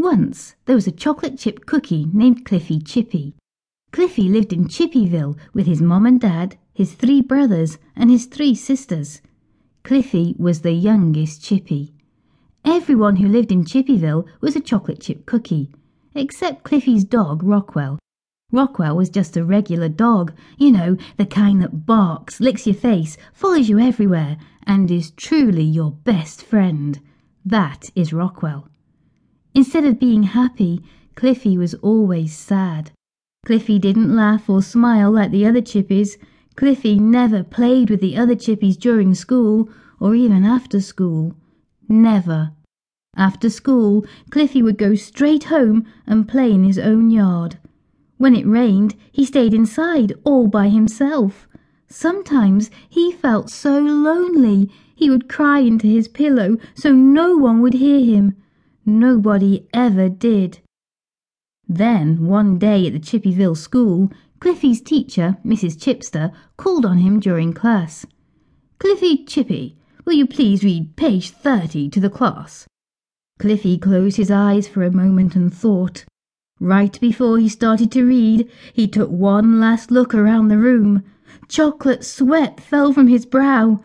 Once there was a chocolate chip cookie named Cliffy Chippy. Cliffy lived in Chippyville with his mom and dad, his three brothers, and his three sisters. Cliffy was the youngest Chippy. Everyone who lived in Chippyville was a chocolate chip cookie, except Cliffy's dog, Rockwell. Rockwell was just a regular dog, you know, the kind that barks, licks your face, follows you everywhere, and is truly your best friend. That is Rockwell. Instead of being happy, Cliffy was always sad. Cliffy didn't laugh or smile like the other chippies. Cliffy never played with the other chippies during school or even after school. Never. After school, Cliffy would go straight home and play in his own yard. When it rained, he stayed inside all by himself. Sometimes he felt so lonely he would cry into his pillow so no one would hear him. Nobody ever did. Then, one day at the Chippyville school, Cliffy's teacher, Mrs. Chipster, called on him during class. Cliffy Chippy, will you please read page 30 to the class? Cliffy closed his eyes for a moment and thought. Right before he started to read, he took one last look around the room. Chocolate sweat fell from his brow.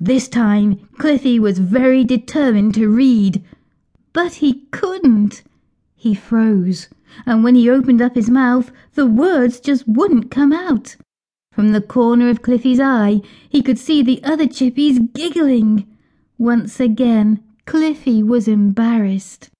This time, Cliffy was very determined to read. But he couldn't. He froze, and when he opened up his mouth, the words just wouldn't come out. From the corner of Cliffy's eye, he could see the other chippies giggling. Once again, Cliffy was embarrassed.